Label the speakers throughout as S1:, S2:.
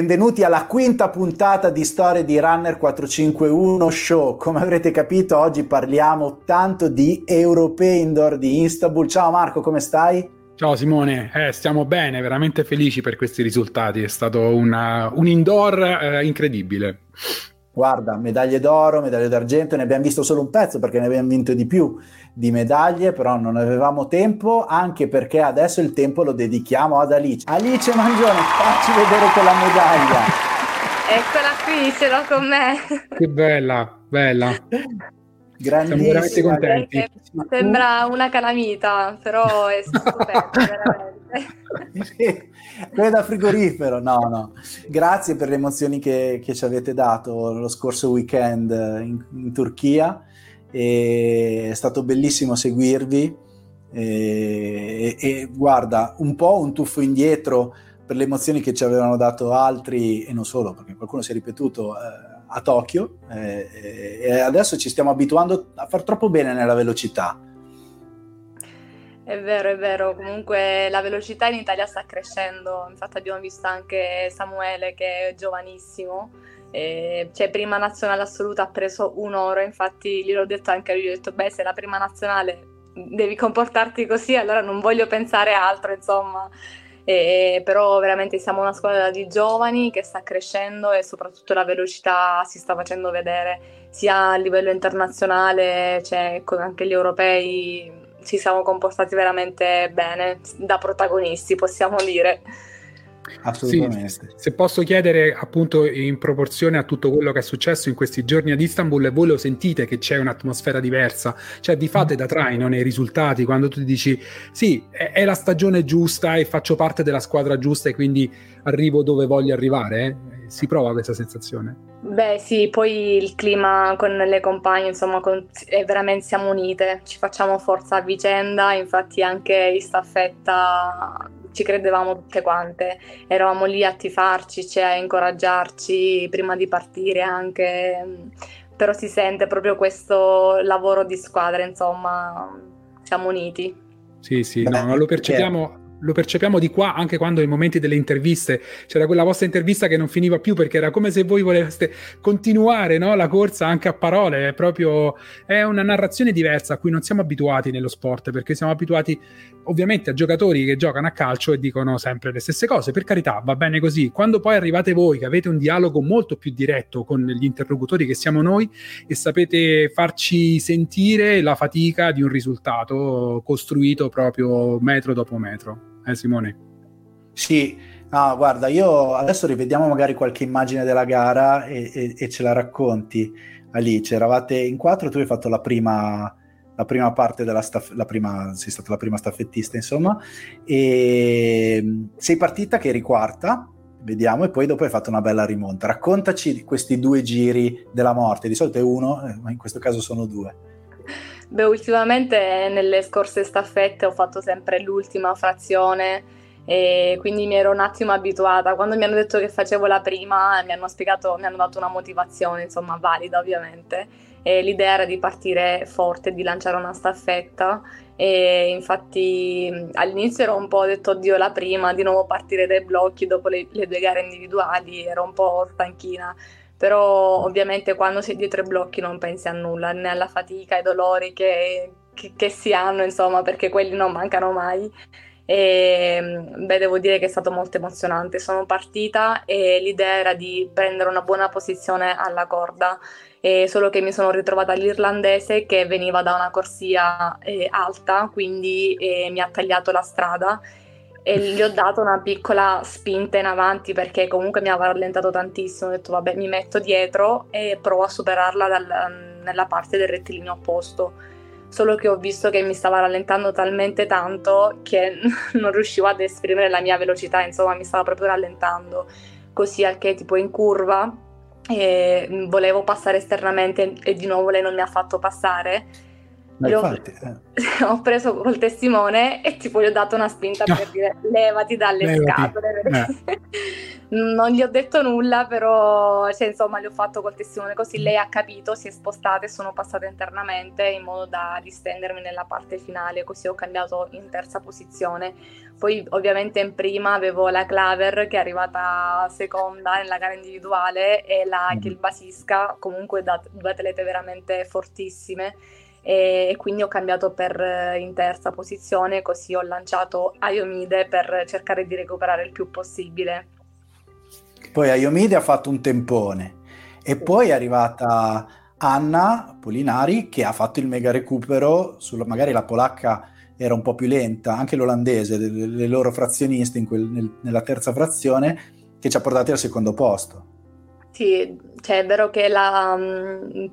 S1: benvenuti alla quinta puntata di Storie di Runner 451 Show. Come avrete capito, oggi parliamo tanto di Europei Indoor di Istanbul. Ciao Marco, come stai?
S2: Ciao Simone, eh, stiamo bene, veramente felici per questi risultati. È stato una, un indoor eh, incredibile.
S1: Guarda, medaglie d'oro, medaglie d'argento, ne abbiamo visto solo un pezzo perché ne abbiamo vinto di più di medaglie, però non avevamo tempo, anche perché adesso il tempo lo dedichiamo ad Alice. Alice Mangione, facci vedere quella medaglia.
S3: Eccola qui, ce l'ho con me.
S2: Che bella, bella. Siamo veramente contenti.
S3: Sembra una calamita, però è stupendo, veramente.
S1: Quella da frigorifero, no, no. Grazie per le emozioni che, che ci avete dato lo scorso weekend in, in Turchia. E è stato bellissimo seguirvi. E, e, e, guarda, un po' un tuffo indietro per le emozioni che ci avevano dato altri, e non solo, perché qualcuno si è ripetuto. Eh, a Tokyo eh, e adesso ci stiamo abituando a far troppo bene nella velocità.
S3: È vero, è vero, comunque la velocità in Italia sta crescendo, infatti abbiamo visto anche Samuele che è giovanissimo, e, cioè prima nazionale assoluta ha preso un oro, infatti gliel'ho detto anche a lui, ho detto beh se la prima nazionale devi comportarti così allora non voglio pensare altro, insomma. E, però veramente siamo una squadra di giovani che sta crescendo e soprattutto la velocità si sta facendo vedere sia a livello internazionale, cioè anche gli europei ci siamo comportati veramente bene, da protagonisti possiamo dire.
S2: Assolutamente. Sì, se posso chiedere appunto in proporzione a tutto quello che è successo in questi giorni ad Istanbul, voi lo sentite che c'è un'atmosfera diversa? Cioè vi fate da traino nei risultati quando tu dici sì, è, è la stagione giusta e faccio parte della squadra giusta e quindi arrivo dove voglio arrivare? Eh? Si prova questa sensazione?
S3: Beh sì, poi il clima con le compagne, insomma, con, veramente siamo unite, ci facciamo forza a vicenda, infatti anche in staffetta ci credevamo tutte quante, eravamo lì a tifarci, cioè a incoraggiarci prima di partire anche, però si sente proprio questo lavoro di squadra, insomma, siamo uniti.
S2: Sì, sì, Beh, no, lo percepiamo lo percepiamo di qua anche quando nei momenti delle interviste c'era quella vostra intervista che non finiva più perché era come se voi voleste continuare no? la corsa anche a parole, è proprio è una narrazione diversa a cui non siamo abituati nello sport perché siamo abituati ovviamente a giocatori che giocano a calcio e dicono sempre le stesse cose, per carità va bene così, quando poi arrivate voi che avete un dialogo molto più diretto con gli interlocutori che siamo noi e sapete farci sentire la fatica di un risultato costruito proprio metro dopo metro eh Simone?
S1: Sì, no, guarda, io adesso rivediamo magari qualche immagine della gara e, e, e ce la racconti. Alice, eravate in quattro, tu hai fatto la prima, la prima parte della staff, la prima, sei stata la prima staffettista, insomma, e sei partita che eri quarta, vediamo, e poi dopo hai fatto una bella rimonta. Raccontaci di questi due giri della morte, di solito è uno, eh, ma in questo caso sono due.
S3: Beh, ultimamente nelle scorse staffette ho fatto sempre l'ultima frazione e quindi mi ero un attimo abituata. Quando mi hanno detto che facevo la prima, mi hanno spiegato, mi hanno dato una motivazione, insomma, valida ovviamente. E l'idea era di partire forte, di lanciare una staffetta e infatti all'inizio ero un po' detto oddio la prima, di nuovo partire dai blocchi dopo le, le due gare individuali, ero un po' stanchina però ovviamente quando sei dietro i blocchi non pensi a nulla, né alla fatica, ai dolori che, che, che si hanno, insomma, perché quelli non mancano mai. E, beh, devo dire che è stato molto emozionante. Sono partita e l'idea era di prendere una buona posizione alla corda, e solo che mi sono ritrovata all'irlandese che veniva da una corsia eh, alta, quindi eh, mi ha tagliato la strada e gli ho dato una piccola spinta in avanti perché comunque mi aveva rallentato tantissimo. Ho detto vabbè mi metto dietro e provo a superarla dal, nella parte del rettilineo opposto. Solo che ho visto che mi stava rallentando talmente tanto che non riuscivo ad esprimere la mia velocità, insomma mi stava proprio rallentando. Così al che tipo in curva volevo passare esternamente e di nuovo lei non mi ha fatto passare
S1: infatti,
S3: eh. ho preso col testimone e tipo gli ho dato una spinta per dire levati dalle levati. scatole. Eh. non gli ho detto nulla, però cioè, insomma gli ho fatto col testimone così lei ha capito, si è spostata e sono passata internamente in modo da distendermi nella parte finale, così ho cambiato in terza posizione. Poi ovviamente in prima avevo la Claver che è arrivata seconda nella gara individuale e la Kilbasisca, mm. comunque da, due atlete veramente fortissime e quindi ho cambiato per in terza posizione così ho lanciato Ayomide per cercare di recuperare il più possibile.
S1: Poi Ayomide ha fatto un tempone. E poi è arrivata Anna Polinari che ha fatto il mega recupero, sulla, magari la polacca era un po' più lenta, anche l'olandese, le, le loro frazioniste quel, nel, nella terza frazione, che ci ha portati al secondo posto.
S3: Sì, cioè è vero che la,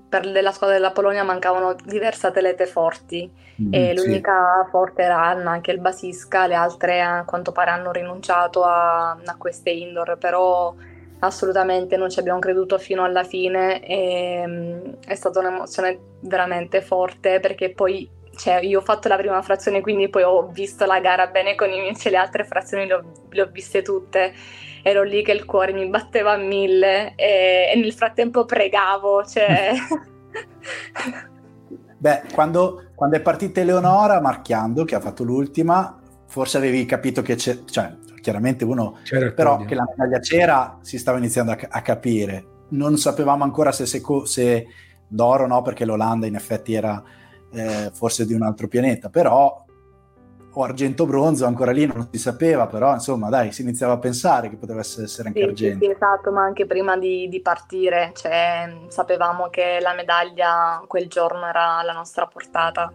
S3: per la squadra della Polonia mancavano diverse atlete forti mm, e l'unica sì. forte era Anna, anche il Basisca, le altre a quanto pare hanno rinunciato a, a queste indoor, però assolutamente non ci abbiamo creduto fino alla fine e è stata un'emozione veramente forte perché poi cioè, io ho fatto la prima frazione quindi poi ho visto la gara bene con i miei, cioè, le altre frazioni le ho, le ho viste tutte ero lì che il cuore mi batteva a mille e, e nel frattempo pregavo. Cioè...
S1: Beh, quando, quando, è partita Eleonora marchiando, che ha fatto l'ultima, forse avevi capito che c'è, cioè, chiaramente uno, c'era però che la medaglia c'era, si stava iniziando a, a capire. Non sapevamo ancora se, se, se d'oro no, perché l'Olanda in effetti era eh, forse di un altro pianeta, però o argento bronzo, ancora lì non si sapeva, però insomma dai, si iniziava a pensare che potesse essere anche
S3: sì,
S1: argento.
S3: Sì, esatto, ma anche prima di, di, partire, cioè, sapevamo che la medaglia quel giorno era alla nostra portata,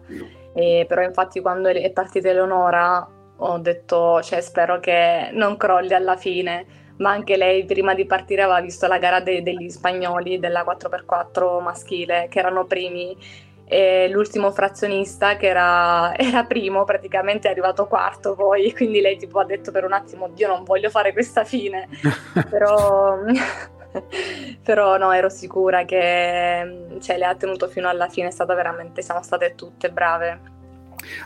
S3: e, però infatti quando è partita Eleonora ho detto, cioè, spero che non crolli alla fine, ma anche lei prima di partire aveva visto la gara de- degli spagnoli della 4x4 maschile, che erano primi e l'ultimo frazionista che era, era, primo praticamente è arrivato quarto poi quindi lei tipo ha detto per un attimo Dio non voglio fare questa fine però, però no ero sicura che cioè, le ha tenuto fino alla fine è stata veramente siamo state tutte brave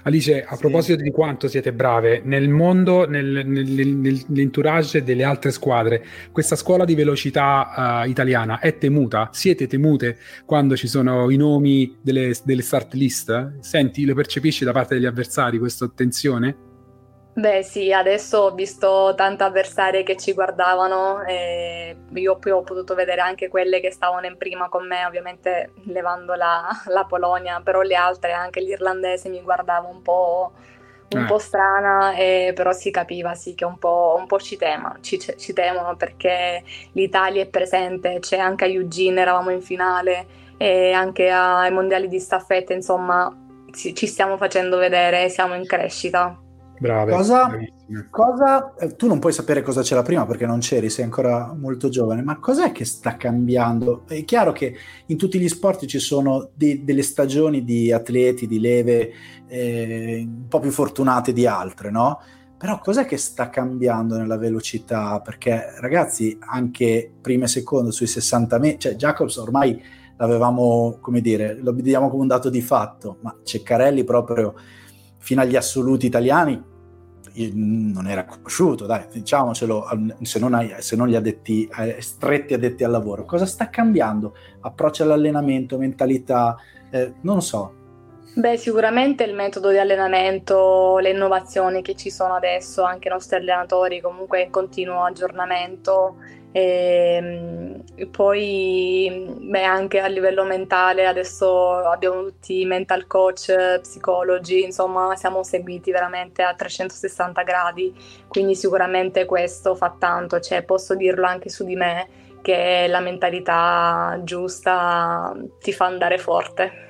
S2: Alice, a proposito sì. di quanto siete brave nel mondo, nel, nel, nell'entourage delle altre squadre, questa scuola di velocità uh, italiana è temuta? Siete temute quando ci sono i nomi delle, delle start list? Senti, lo percepisci da parte degli avversari questa tensione?
S3: Beh sì, adesso ho visto tante avversarie che ci guardavano e io poi ho potuto vedere anche quelle che stavano in prima con me, ovviamente levando la, la Polonia, però le altre, anche l'irlandese mi guardava un po', un eh. po strana, e, però si capiva sì che un po', un po ci, temono, ci, ci, temono perché l'Italia è presente, c'è anche a Eugene, eravamo in finale e anche ai mondiali di staffetta, insomma ci, ci stiamo facendo vedere, siamo in crescita.
S1: Brave, cosa, cosa, eh, tu non puoi sapere cosa c'era prima perché non c'eri, sei ancora molto giovane, ma cos'è che sta cambiando? È chiaro che in tutti gli sport ci sono de- delle stagioni di atleti, di leve eh, un po' più fortunate di altre, no? Però cos'è che sta cambiando nella velocità? Perché ragazzi, anche prima e secondo sui 60 metri, cioè Jacobs ormai l'avevamo, come dire, lo vediamo come un dato di fatto, ma Ceccarelli proprio fino agli assoluti italiani non era conosciuto, dai, diciamocelo, se non, hai, se non gli addetti, eh, stretti addetti al lavoro. Cosa sta cambiando? Approccio all'allenamento, mentalità, eh, non lo so.
S3: Beh, sicuramente il metodo di allenamento, le innovazioni che ci sono adesso, anche i nostri allenatori comunque in continuo aggiornamento e, ehm, poi beh, anche a livello mentale adesso abbiamo tutti mental coach, psicologi, insomma siamo seguiti veramente a 360 gradi, quindi sicuramente questo fa tanto, cioè, posso dirlo anche su di me che la mentalità giusta ti fa andare forte.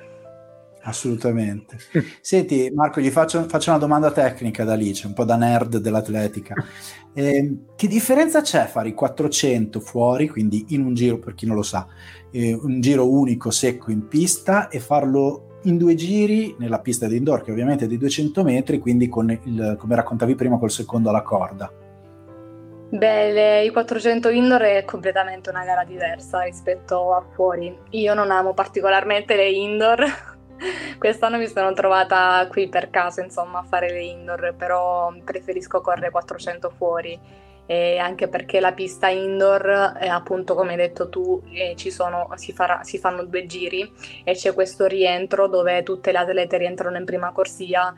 S1: Assolutamente. Senti Marco, gli faccio, faccio, una domanda tecnica da Alice, un po' da nerd dell'atletica. Eh, che differenza c'è fare i 400 fuori, quindi in un giro, per chi non lo sa, eh, un giro unico secco in pista e farlo in due giri nella pista di indoor, che ovviamente è di 200 metri, quindi con il, come raccontavi prima, col secondo alla corda?
S3: Beh, le, i 400 indoor è completamente una gara diversa rispetto a fuori. Io non amo particolarmente le indoor Quest'anno mi sono trovata qui per caso, insomma, a fare le indoor, però preferisco correre 400 fuori. E anche perché la pista indoor, eh, appunto come hai detto tu, eh, sono, si, farà, si, fanno due giri e c'è questo rientro dove tutte le atlete rientrano in prima corsia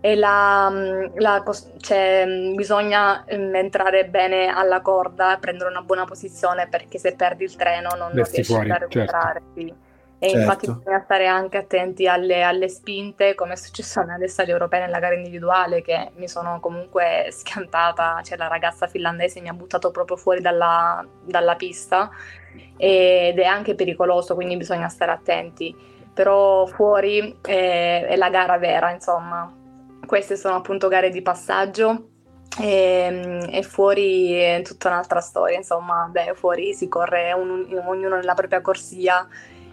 S3: e la, la, cioè, bisogna mm, entrare bene alla corda, prendere una buona posizione perché se perdi il treno non, non riesci fuori, a recuperare. Certo. Sì. E certo. infatti bisogna stare anche attenti alle, alle spinte, come è successo nelle stadio europee nella gara individuale, che mi sono comunque schiantata, cioè la ragazza finlandese mi ha buttato proprio fuori dalla, dalla pista ed è anche pericoloso, quindi bisogna stare attenti. Però fuori è, è la gara vera, insomma. Queste sono appunto gare di passaggio e, e, fuori è tutta un'altra storia, insomma, beh, fuori si corre un, ognuno nella propria corsia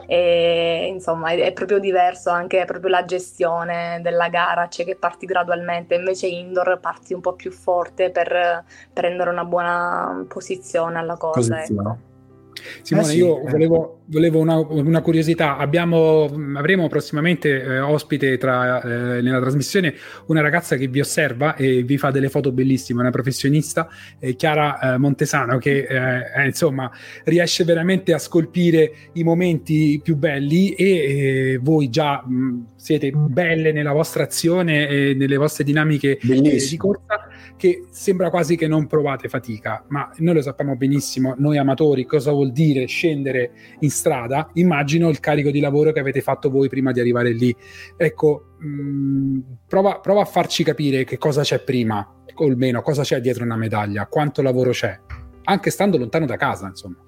S3: e insomma è, è, proprio diverso anche proprio la gestione della gara, cioè che parti gradualmente, invece indoor parti un po' più forte per prendere una buona posizione alla cosa. Ecco.
S2: Simone, eh sì, io eh. volevo, volevo una, una, curiosità. Abbiamo, avremo prossimamente eh, ospite tra, eh, nella trasmissione una ragazza che vi osserva e vi fa delle foto bellissime, una professionista, eh, Chiara eh, Montesano, che insomma riesce veramente a scolpire i momenti più belli e voi già mh, siete belle nella vostra azione e nelle vostre dinamiche di corsa che sembra quasi che non provate fatica, ma noi lo sappiamo benissimo, noi amatori, cosa vuol dire scendere in strada, immagino il carico di lavoro che avete fatto voi prima di arrivare lì. Ecco, mh, mm, prova, prova a farci capire che cosa c'è prima, o almeno cosa c'è dietro una medaglia, quanto lavoro c'è, anche stando lontano da casa, insomma.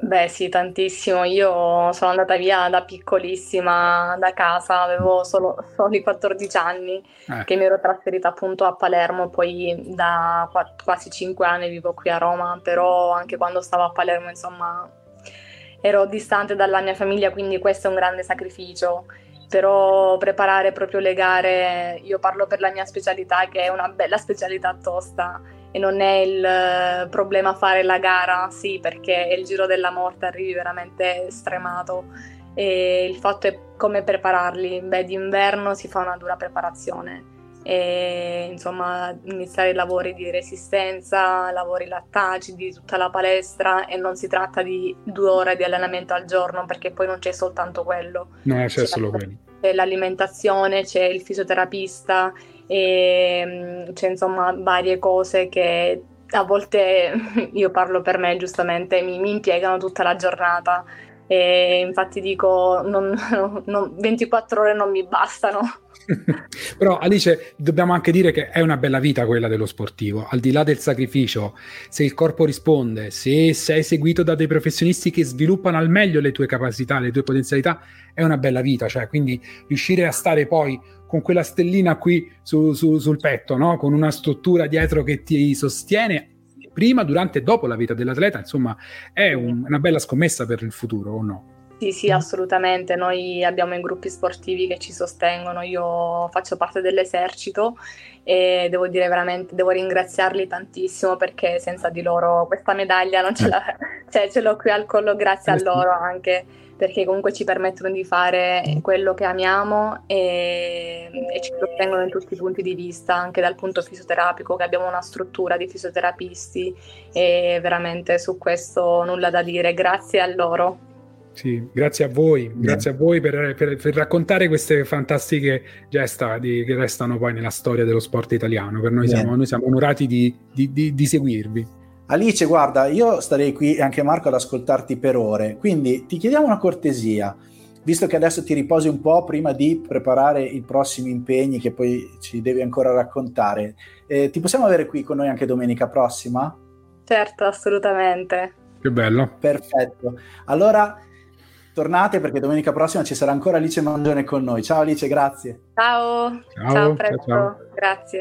S3: Beh sì, tantissimo. Io sono andata via da piccolissima da casa, avevo solo, solo i 14 anni eh. che mi ero trasferita appunto a Palermo, poi da quasi 5 anni vivo qui a Roma, però anche quando stavo a Palermo insomma ero distante dalla mia famiglia, quindi questo è un grande sacrificio. Però preparare proprio le gare, io parlo per la mia specialità che è una bella specialità tosta e non è il eh, problema fare la gara, sì, perché è il giro della morte, arrivi veramente stremato. E il fatto è come prepararli. Beh, d'inverno si fa una dura preparazione. E, insomma, iniziare i lavori di resistenza, lavori lattaci, di tutta la palestra e non si tratta di due ore di allenamento al giorno perché poi non c'è soltanto quello.
S2: No, c'è, c'è solo quello.
S3: C'è l'alimentazione, c'è il fisioterapista, e mm, c'è insomma varie cose che a volte io parlo per me giustamente, mi, mi impiegano tutta la giornata. E infatti dico non, non, 24 ore non mi bastano.
S2: Però Alice, dobbiamo anche dire che è una bella vita quella dello sportivo, al di là del sacrificio, se il corpo risponde, se sei seguito da dei professionisti che sviluppano al meglio le tue capacità, le tue potenzialità, è una bella vita, cioè quindi riuscire a stare poi con quella stellina qui su, su, sul petto, no? con una struttura dietro che ti sostiene prima, durante e dopo la vita dell'atleta, insomma, è un, una bella scommessa per il futuro o no?
S3: Sì, sì, assolutamente. Noi abbiamo i gruppi sportivi che ci sostengono. Io faccio parte dell'esercito e devo dire veramente, devo ringraziarli tantissimo perché senza di loro questa medaglia non ce l'ho, cioè ce l'ho qui al collo grazie a loro anche perché comunque ci permettono di fare quello che amiamo e, e, ci sostengono in tutti i punti di vista, anche dal punto fisioterapico, che abbiamo una struttura di fisioterapisti e veramente su questo nulla da dire, grazie a loro.
S2: Sì, grazie a voi, grazie a voi per, per, per raccontare queste fantastiche gesta di, che restano poi nella storia dello sport italiano. Per noi, siamo, noi siamo, onorati di, di, di, di seguirvi.
S1: Alice, guarda, io starei qui e anche Marco ad ascoltarti per ore, quindi ti chiediamo una cortesia, visto che adesso ti riposi un po' prima di preparare i prossimi impegni che poi ci devi ancora raccontare, eh, ti possiamo avere qui con noi anche domenica prossima?
S3: Certo, assolutamente.
S2: Che bello.
S1: Perfetto. Allora, tornate perché domenica prossima ci sarà ancora Alice Mangione con noi. Ciao Alice, grazie.
S3: Ciao, ciao, ciao, ciao, ciao. grazie.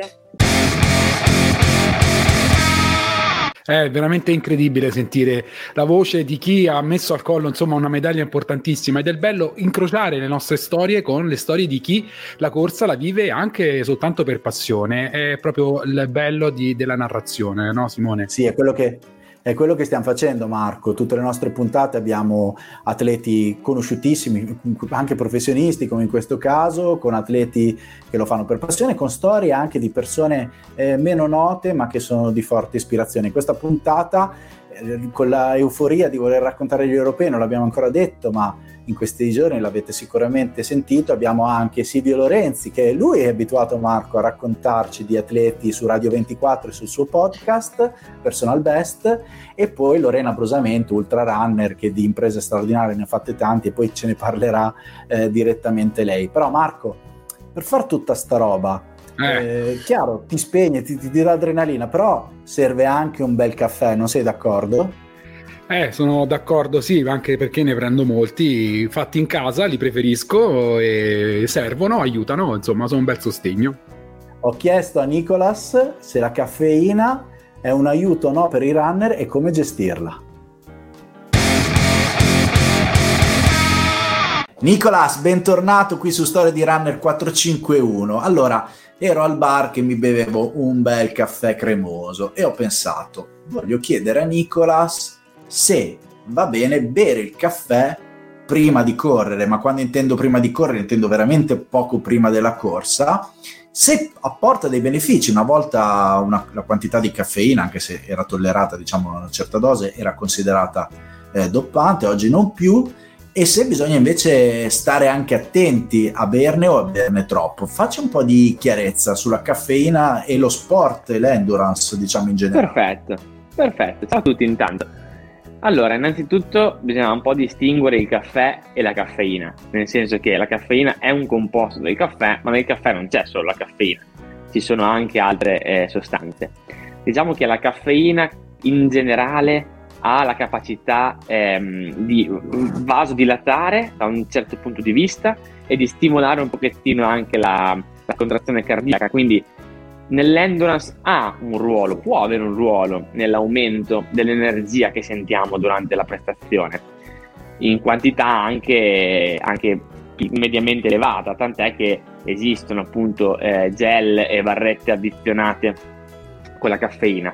S2: È veramente incredibile sentire la voce di chi ha messo al collo insomma una medaglia importantissima ed è bello incrociare le nostre storie con le storie di chi la corsa la vive anche soltanto per passione. È proprio il bello di, della narrazione, no Simone?
S1: Sì, è quello che È quello che stiamo facendo, Marco. Tutte le nostre puntate abbiamo atleti conosciutissimi, anche professionisti, come in questo caso, con atleti che lo fanno per passione, con storie anche di persone eh, meno note, ma che sono di forte ispirazione. In questa puntata, eh, con la euforia di voler raccontare gli europei, non l'abbiamo ancora detto, ma in questi giorni l'avete sicuramente sentito, abbiamo anche Silvio Lorenzi che lui è abituato Marco a raccontarci di atleti su Radio 24 e sul suo podcast Personal Best e poi Lorena Brosamento, ultra runner che di imprese straordinarie ne ha fatte tanti e poi ce ne parlerà eh, direttamente lei. Però Marco, per fare tutta sta roba, eh. Eh, chiaro, ti spegne, ti, ti dà adrenalina, però serve anche un bel caffè, non sei d'accordo?
S2: Eh, sono d'accordo, sì, anche perché ne prendo molti fatti in casa, li preferisco e servono, aiutano, insomma, sono un bel sostegno.
S1: Ho chiesto a Nicolas se la caffeina è un aiuto o no per i runner e come gestirla. Nicolas, bentornato qui su Storia di Runner 451. Allora, ero al bar che mi bevevo un bel caffè cremoso e ho pensato, voglio chiedere a Nicolas se va bene bere il caffè prima di correre, ma quando intendo prima di correre intendo veramente poco prima della corsa, se apporta dei benefici, una volta una, la quantità di caffeina, anche se era tollerata diciamo una certa dose, era considerata eh, doppante, oggi non più, e se bisogna invece stare anche attenti a berne o a berne troppo. Faccia un po' di chiarezza sulla caffeina e lo sport e l'endurance, diciamo in generale.
S4: Perfetto, perfetto. Ciao a tutti intanto. Allora, innanzitutto bisogna un po' distinguere il caffè e la caffeina, nel senso che la caffeina è un composto del caffè, ma nel caffè non c'è solo la caffeina, ci sono anche altre eh, sostanze. Diciamo che la caffeina in generale ha la capacità ehm, di vasodilatare da un certo punto di vista e di stimolare un pochettino anche la, la contrazione cardiaca, quindi nell'endurance ha un ruolo, può avere un ruolo nell'aumento dell'energia che sentiamo durante la prestazione, in quantità anche, anche mediamente elevata, tant'è che esistono appunto eh, gel e barrette addizionate con la caffeina.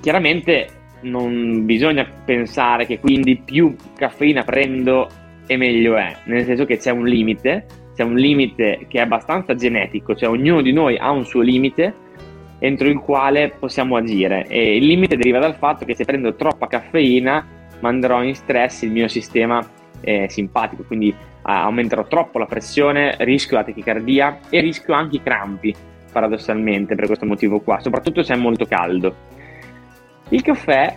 S4: Chiaramente non bisogna pensare che quindi più caffeina prendo e meglio è, nel senso che c'è un limite c'è un limite che è abbastanza genetico, cioè ognuno di noi ha un suo limite entro il quale possiamo agire. E il limite deriva dal fatto che se prendo troppa caffeina manderò in stress il mio sistema eh, simpatico, quindi eh, aumenterò troppo la pressione, rischio la tachicardia e rischio anche i crampi paradossalmente per questo motivo qua, soprattutto se è molto caldo. Il caffè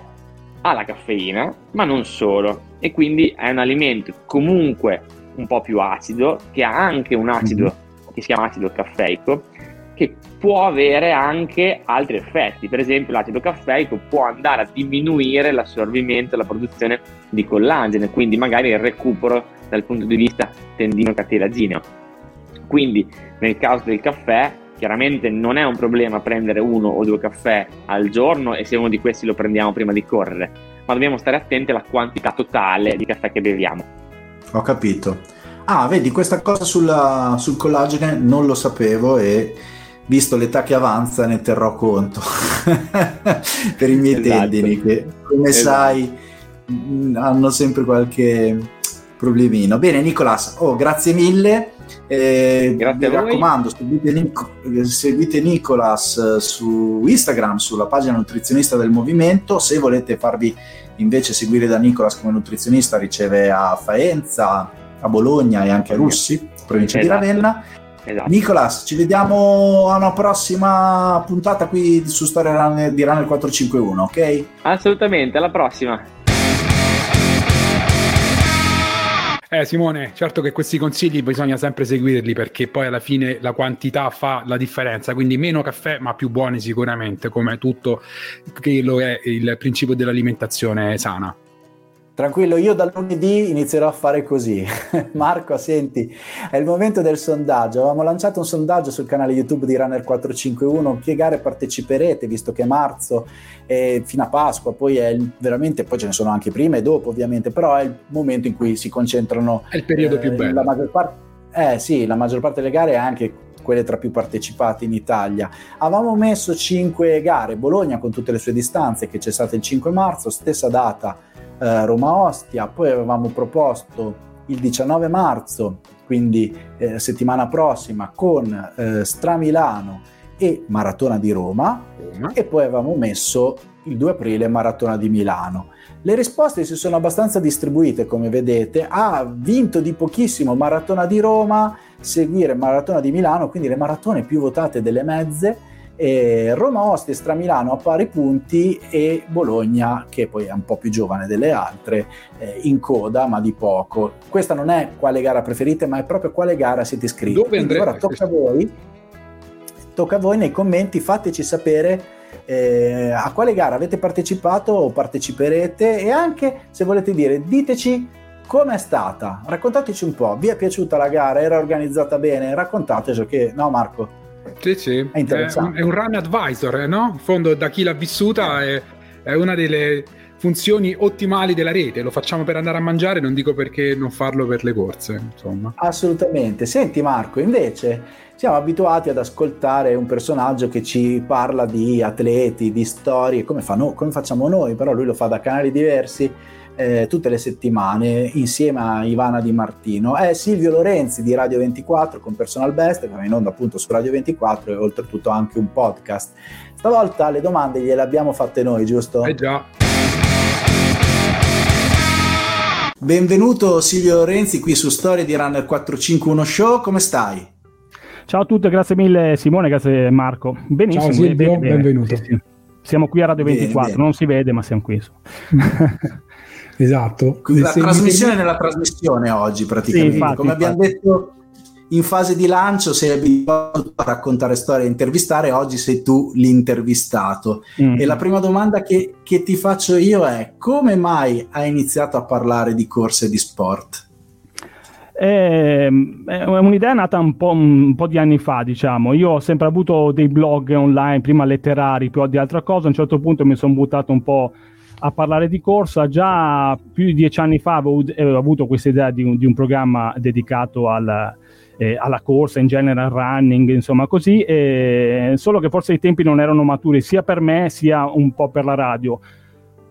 S4: ha la caffeina, ma non solo, e quindi è un alimento comunque un po' più acido, che ha anche un acido mm-hmm. che si chiama acido caffeico, che può avere anche altri effetti. Per esempio, l'acido caffeico può andare a diminuire l'assorbimento e la produzione di collagene, quindi magari il recupero dal punto di vista tendino-cartilagineo. Quindi, nel caso del caffè, chiaramente non è un problema prendere uno o due caffè al giorno e se uno di questi lo prendiamo prima di correre, ma dobbiamo stare attenti alla quantità totale di caffè che beviamo.
S1: Ho capito. Ah, vedi, questa cosa sulla, sul collagene non lo sapevo e visto l'età che avanza ne terrò conto per i miei esatto. tendini che come esatto. sai hanno sempre qualche problemino. Bene Nicolas, oh, grazie mille. Eh, grazie mi raccomando, seguite, Nic- seguite Nicolas su Instagram, sulla pagina nutrizionista del movimento. Se volete farvi invece seguire da Nicolas come nutrizionista riceve a Faenza, a Bologna e anche a Russi, provincia esatto. di Ravenna. Esatto. Nicolas, ci vediamo a una prossima puntata qui su Storia di Runner 451, ok?
S4: Assolutamente, alla prossima.
S2: Eh Simone, certo che questi consigli bisogna sempre seguirli perché poi alla fine la quantità fa la differenza, quindi meno caffè ma più buoni sicuramente, come tutto quello è il principio dell'alimentazione sana.
S1: Tranquillo, io dal lunedì inizierò a fare così. Marco, senti, è il momento del sondaggio. Avevamo lanciato un sondaggio sul canale YouTube di Runner451. Che gare parteciperete, visto che è marzo e fino a Pasqua, poi è veramente, poi ce ne sono anche prima e dopo, ovviamente, però è il momento in cui si concentrano.
S2: È il periodo eh, più bello.
S1: La maggior parte. Eh sì, la maggior parte delle gare è anche quelle tra più partecipate in Italia. Avevamo messo 5 gare, Bologna con tutte le sue distanze che c'è stata il 5 marzo, stessa data eh, Roma-Ostia, poi avevamo proposto il 19 marzo, quindi eh, settimana prossima, con eh, Stramilano e Maratona di Roma, Roma e poi avevamo messo il 2 aprile Maratona di Milano. Le risposte si sono abbastanza distribuite, come vedete. Ha vinto di pochissimo Maratona di Roma, seguire Maratona di Milano, quindi le maratone più votate delle mezze. E Roma Ostia e Stramilano a pari punti e Bologna, che poi è un po' più giovane delle altre, eh, in coda, ma di poco. Questa non è quale gara preferite, ma è proprio quale gara siete iscritti. Dove quindi ora tocca a voi. Tocca a voi nei commenti, fateci sapere eh, a quale gara avete partecipato o parteciperete e anche se volete dire diteci com'è stata, raccontateci un po', vi è piaciuta la gara, era organizzata bene, raccontateci che no Marco?
S2: Sì, sì, è, è, un, è un run advisor, no? In fondo da chi l'ha vissuta è, è una delle funzioni ottimali della rete, lo facciamo per andare a mangiare, non dico perché non farlo per le corse, insomma.
S1: Assolutamente. Senti Marco, invece siamo abituati ad ascoltare un personaggio che ci parla di atleti, di storie, come, fa no, come facciamo noi, però lui lo fa da canali diversi eh, tutte le settimane insieme a Ivana Di Martino. È Silvio Lorenzi di Radio 24 con Personal Best, che va in onda appunto su Radio 24 e oltretutto anche un podcast. Stavolta le domande gliele abbiamo fatte noi, giusto?
S2: Eh già.
S1: Benvenuto Silvio Lorenzi qui su Storie di Runner 451 Show, come stai?
S5: Ciao a tutti, grazie mille Simone, grazie Marco.
S2: Benissimo. Ciao Silvio, bene, bene. benvenuto.
S5: Siamo qui a Radio 24, bene, non si vede ma siamo qui.
S2: esatto.
S1: La trasmissione nella trasmissione oggi praticamente. Sì, infatti, Come infatti. abbiamo detto in fase di lancio sei abituato a raccontare storie e intervistare, oggi sei tu l'intervistato. Mm. E la prima domanda che, che, ti faccio io è come mai hai iniziato a parlare di corse di sport?
S5: È, è un'idea nata un po', un po', di anni fa, diciamo. Io ho sempre avuto dei blog online, prima letterari, poi di altre cose. A un certo punto mi sono buttato un po' a parlare di corsa. Già più di dieci anni fa avevo, avevo avuto questa idea di un, di un programma dedicato al, eh, alla corsa, in genere al running, insomma così, eh, solo che forse i tempi non erano maturi sia per me sia un po' per la radio.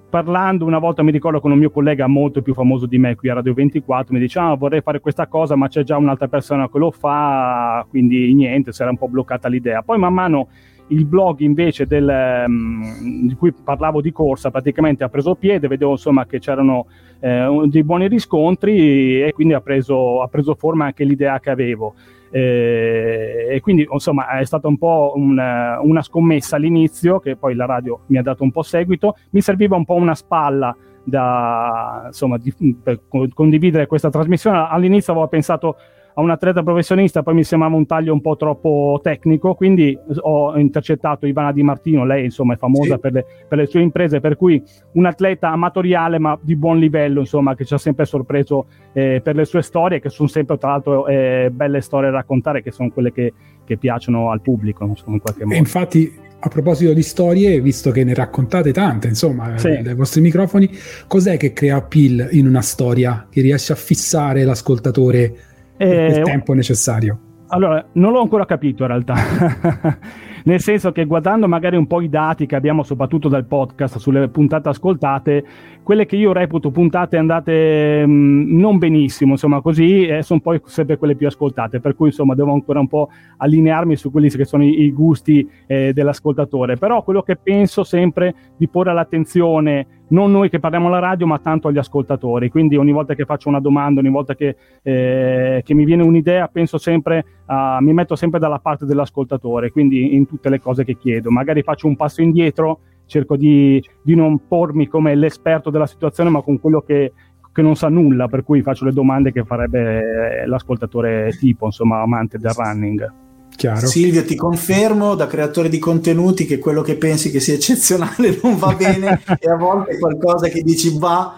S5: Parlando una volta mi ricordo con un mio collega molto più famoso di me qui a Radio 24, mi diceva ah, vorrei fare questa cosa ma c'è già un'altra persona che lo fa, quindi niente, si era un po' bloccata l'idea. Poi man mano il blog invece del, um, di cui parlavo di corsa praticamente ha preso piede, vedevo insomma che c'erano eh, dei buoni riscontri e quindi ha preso, ha preso forma anche l'idea che avevo. Eh, e quindi insomma è stata un po' una, una scommessa all'inizio che poi la radio mi ha dato un po' seguito, mi serviva un po' una spalla da, insomma, di, per condividere questa trasmissione. All'inizio avevo pensato a un atleta professionista, poi mi sembrava un taglio un po' troppo tecnico, quindi ho intercettato Ivana Di Martino, lei insomma è famosa sì. per, le, per, le, sue imprese, per cui un atleta amatoriale ma di buon livello, insomma, che ci ha sempre sorpreso eh, per le sue storie, che sono sempre tra l'altro eh, belle storie da raccontare, che sono quelle che, che piacciono al pubblico, insomma, in qualche modo.
S2: E infatti a proposito di storie, visto che ne raccontate tante, insomma, sì. dai vostri microfoni, cos'è che crea appeal in una storia che riesce a fissare l'ascoltatore eh, il tempo necessario?
S5: Allora, non l'ho ancora capito in realtà. Nel senso che guardando magari un po' i dati che abbiamo soprattutto dal podcast sulle puntate ascoltate, quelle che io reputo puntate andate mh, mm, non benissimo, insomma, così eh, sono poi sempre quelle più ascoltate, per cui insomma devo ancora un po' allinearmi su quelli che sono i, i gusti eh, dell'ascoltatore. Però quello che penso sempre di porre l'attenzione non noi che parliamo alla radio, ma tanto agli ascoltatori. Quindi ogni volta che faccio una domanda, ogni volta che, eh, che mi viene un'idea, penso sempre, uh, mi metto sempre dalla parte dell'ascoltatore, quindi in tutte le cose che chiedo. Magari faccio un passo indietro, cerco di, di non pormi come l'esperto della situazione, ma con quello che, che non sa nulla, per cui faccio le domande che farebbe l'ascoltatore tipo, insomma, amante del running.
S1: Chiaro. Silvio, ti confermo da creatore di contenuti che quello che pensi che sia eccezionale non va bene e a volte qualcosa che dici va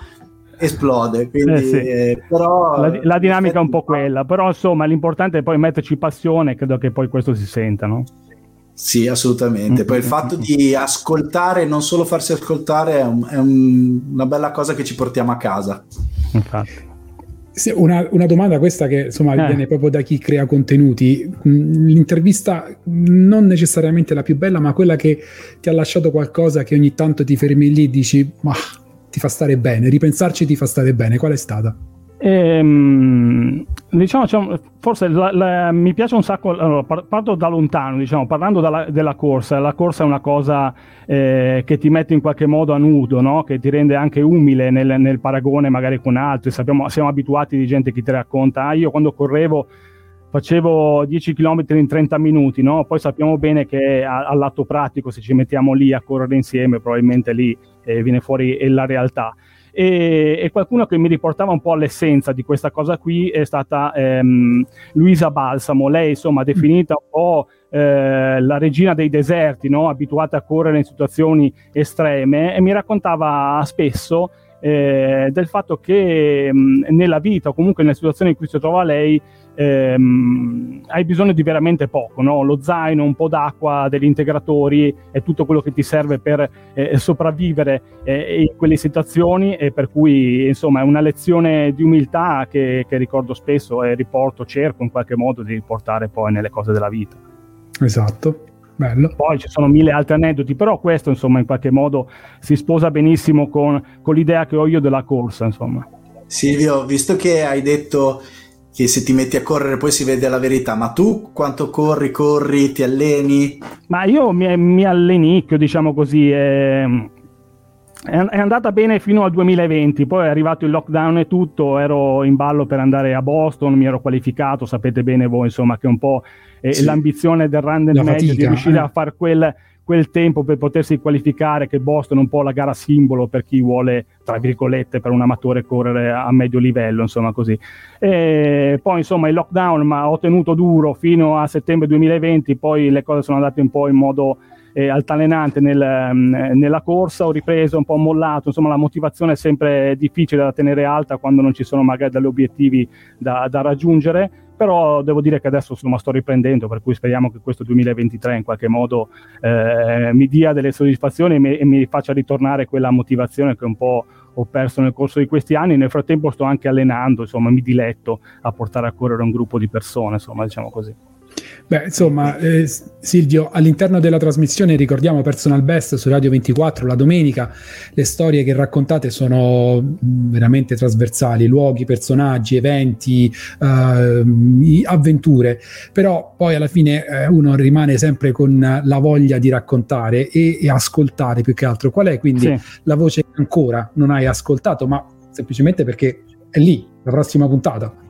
S1: esplode. Quindi, eh sì. eh, però,
S5: la, la dinamica è un po' quella, però insomma l'importante è poi metterci passione, credo che poi questo si senta, no?
S1: Sì, assolutamente. Poi il fatto di ascoltare, non solo farsi ascoltare, è, un, è un, una bella cosa che ci portiamo a casa.
S5: Infatti.
S2: Sì, una, una, domanda questa che insomma eh. viene proprio da chi crea contenuti. Mm, l'intervista non necessariamente la più bella, ma quella che ti ha lasciato qualcosa che ogni tanto ti fermi lì e dici ma ti fa stare bene, ripensarci ti fa stare bene. Qual è stata?
S5: Ehm, diciamo, cioè, forse la, la, mi piace un sacco, allora, parto da lontano, diciamo, parlando dalla, della corsa, la corsa è una cosa eh, che ti mette in qualche modo a nudo, no? che ti rende anche umile nel, nel paragone magari con altri, Sappiamo, siamo abituati di gente che ti racconta, ah, io quando correvo facevo 10 km in 30 minuti, no? poi sappiamo bene che al lato pratico se ci mettiamo lì a correre insieme probabilmente lì eh, viene fuori la realtà e, e, qualcuno che mi riportava un po' all'essenza di questa cosa qui è stata ehm, Luisa Balsamo, lei insomma definita un po' eh, la regina dei deserti, no? abituata a correre in situazioni estreme e mi raccontava spesso eh, del fatto che mh, nella vita o comunque nelle situazioni in cui si trova lei ehm, hai bisogno di veramente poco, no? lo zaino, un po' d'acqua, degli integratori è tutto quello che ti serve per eh, sopravvivere eh, in quelle situazioni e per cui insomma è una lezione di umiltà che, che ricordo spesso e riporto, cerco in qualche modo di riportare poi nelle cose della vita.
S2: Esatto. Bello.
S5: Poi ci sono mille altri aneddoti, però questo insomma in qualche modo si sposa benissimo con, con l'idea che ho io della corsa. Insomma.
S1: Silvio, visto che hai detto che se ti metti a correre poi si vede la verità, ma tu quanto corri, corri, ti alleni?
S5: Ma io mi, mi allenicchio, diciamo così, eh, è andata bene fino al 2020, poi è arrivato il lockdown e tutto, ero in ballo per andare a Boston, mi ero qualificato, sapete bene voi insomma che un po' sì. l'ambizione del random medio di riuscire eh. a fare quel quel tempo per potersi qualificare, che Boston è un po' la gara simbolo per chi vuole, tra virgolette, per un amatore correre a medio livello, insomma così. E poi insomma il lockdown ma ho tenuto duro fino a settembre 2020, poi le cose sono andate un po' in modo eh, altalenante nel, mm, nella corsa, ho ripreso, un po' mollato, insomma la motivazione è sempre difficile da tenere alta quando non ci sono magari degli obiettivi da, da raggiungere, però devo dire che adesso insomma, sto riprendendo, per cui speriamo che questo 2023 in qualche modo eh, mi dia delle soddisfazioni e mi, e mi faccia ritornare quella motivazione che un po' ho perso nel corso di questi anni. Nel frattempo sto anche allenando, insomma, mi diletto a portare a correre un gruppo di persone, insomma, diciamo così.
S2: Beh, insomma, eh, Silvio, all'interno della trasmissione ricordiamo Personal Best su Radio 24 la domenica. Le storie che raccontate sono mm, veramente trasversali, luoghi, personaggi, eventi, eh, avventure, però poi alla fine eh, uno rimane sempre con la voglia di raccontare e, e, ascoltare più che altro. Qual è quindi sì. la voce che ancora non hai ascoltato, ma semplicemente perché è lì la prossima puntata?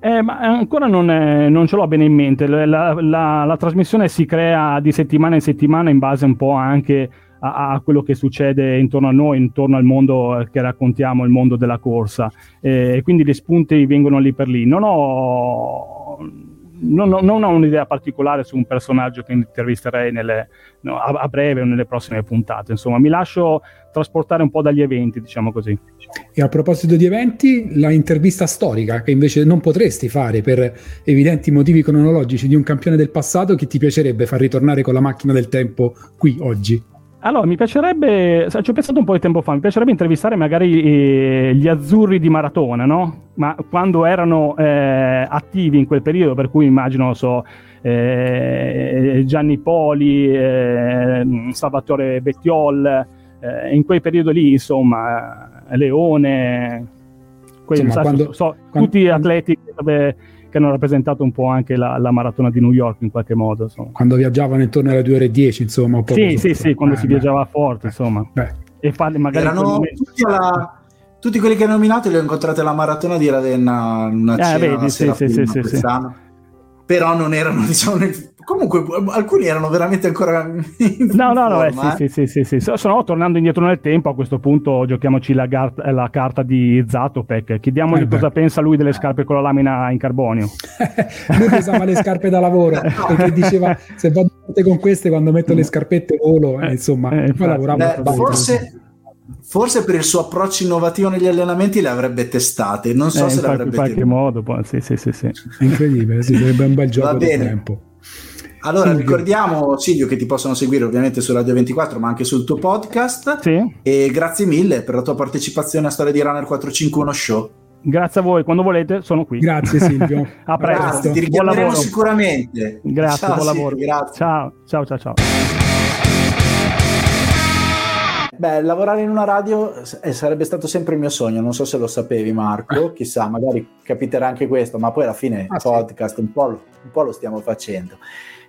S5: Eh, ma ancora non, è, non, ce l'ho bene in mente. La, la, la, la, trasmissione si crea di settimana in settimana in base un po' anche a, a, quello che succede intorno a noi, intorno al mondo che raccontiamo, il mondo della corsa. Eh, quindi gli spunti vengono lì per lì. Non ho, non, non ho un'idea particolare su un personaggio che intervisterei nelle, no, a, a, breve o nelle prossime puntate. Insomma, mi lascio trasportare un po' dagli eventi, diciamo così.
S2: E a proposito di eventi, la intervista storica che invece non potresti fare per evidenti motivi cronologici di un campione del passato che ti piacerebbe far ritornare con la macchina del tempo qui oggi.
S5: Allora, mi piacerebbe, ci ho pensato un po' di tempo fa, mi piacerebbe intervistare magari eh, gli azzurri di maratona, no? Ma quando erano eh, attivi in quel periodo, per cui immagino, so, eh, Gianni Poli, eh, Salvatore Bettiol, eh, in quel periodo lì, insomma, Leone, quelli, insomma, quando, so, quando, tutti atleti che che hanno rappresentato un po' anche la, la, maratona di New York in qualche modo. Insomma.
S2: Quando viaggiavano intorno alle 2 ore e 10, insomma.
S5: Sì, sì, sì, quando eh, si beh. viaggiava forte, insomma. Beh.
S1: E farli magari... Erano tutti, alla, tutti quelli che hanno nominato li ho incontrati alla maratona di Ravenna una eh, cena, vedi, sì, sì, sì, sì, sì. Però non erano, diciamo, nel, Comunque, alcuni erano veramente ancora.
S5: no, no, no, eh, sì, sì, sì, sì, sì. Sono tornando indietro nel tempo. A questo punto, giochiamoci la, gar- la carta di Zatopek. Chiediamogli eh cosa pensa lui delle scarpe con la lamina in carbonio.
S2: lui pensava le scarpe da lavoro perché diceva: Se vado con queste, quando metto le scarpette, volo. Eh, insomma, eh, poi lavorava.
S1: Beh, forse. Forse per il suo approccio innovativo negli allenamenti le avrebbe testate, non so
S5: eh,
S1: se le avrebbe
S5: In qualche tenuto. modo, poi, sì, sì, sì, sì.
S2: Incredibile, sì, sarebbe un bel gioco del tempo.
S1: Allora, Silvio. ricordiamo Silvio che ti possono seguire ovviamente su Radio 24, ma anche sul tuo podcast. Sì. E grazie mille per la tua partecipazione a Storia di Runner 451 Show.
S5: Grazie a voi, quando volete sono qui.
S2: Grazie Silvio.
S5: a presto.
S1: Grazie, ti richiameremo sicuramente.
S5: Grazie, ciao, buon lavoro. Grazie. Ciao, ciao, ciao, ciao.
S1: Beh, lavorare in una radio eh, sarebbe stato sempre il mio sogno, non so se lo sapevi Marco, chissà, magari capiterà anche questo, ma poi alla fine ah, podcast sì. un, po lo, un po' lo stiamo facendo.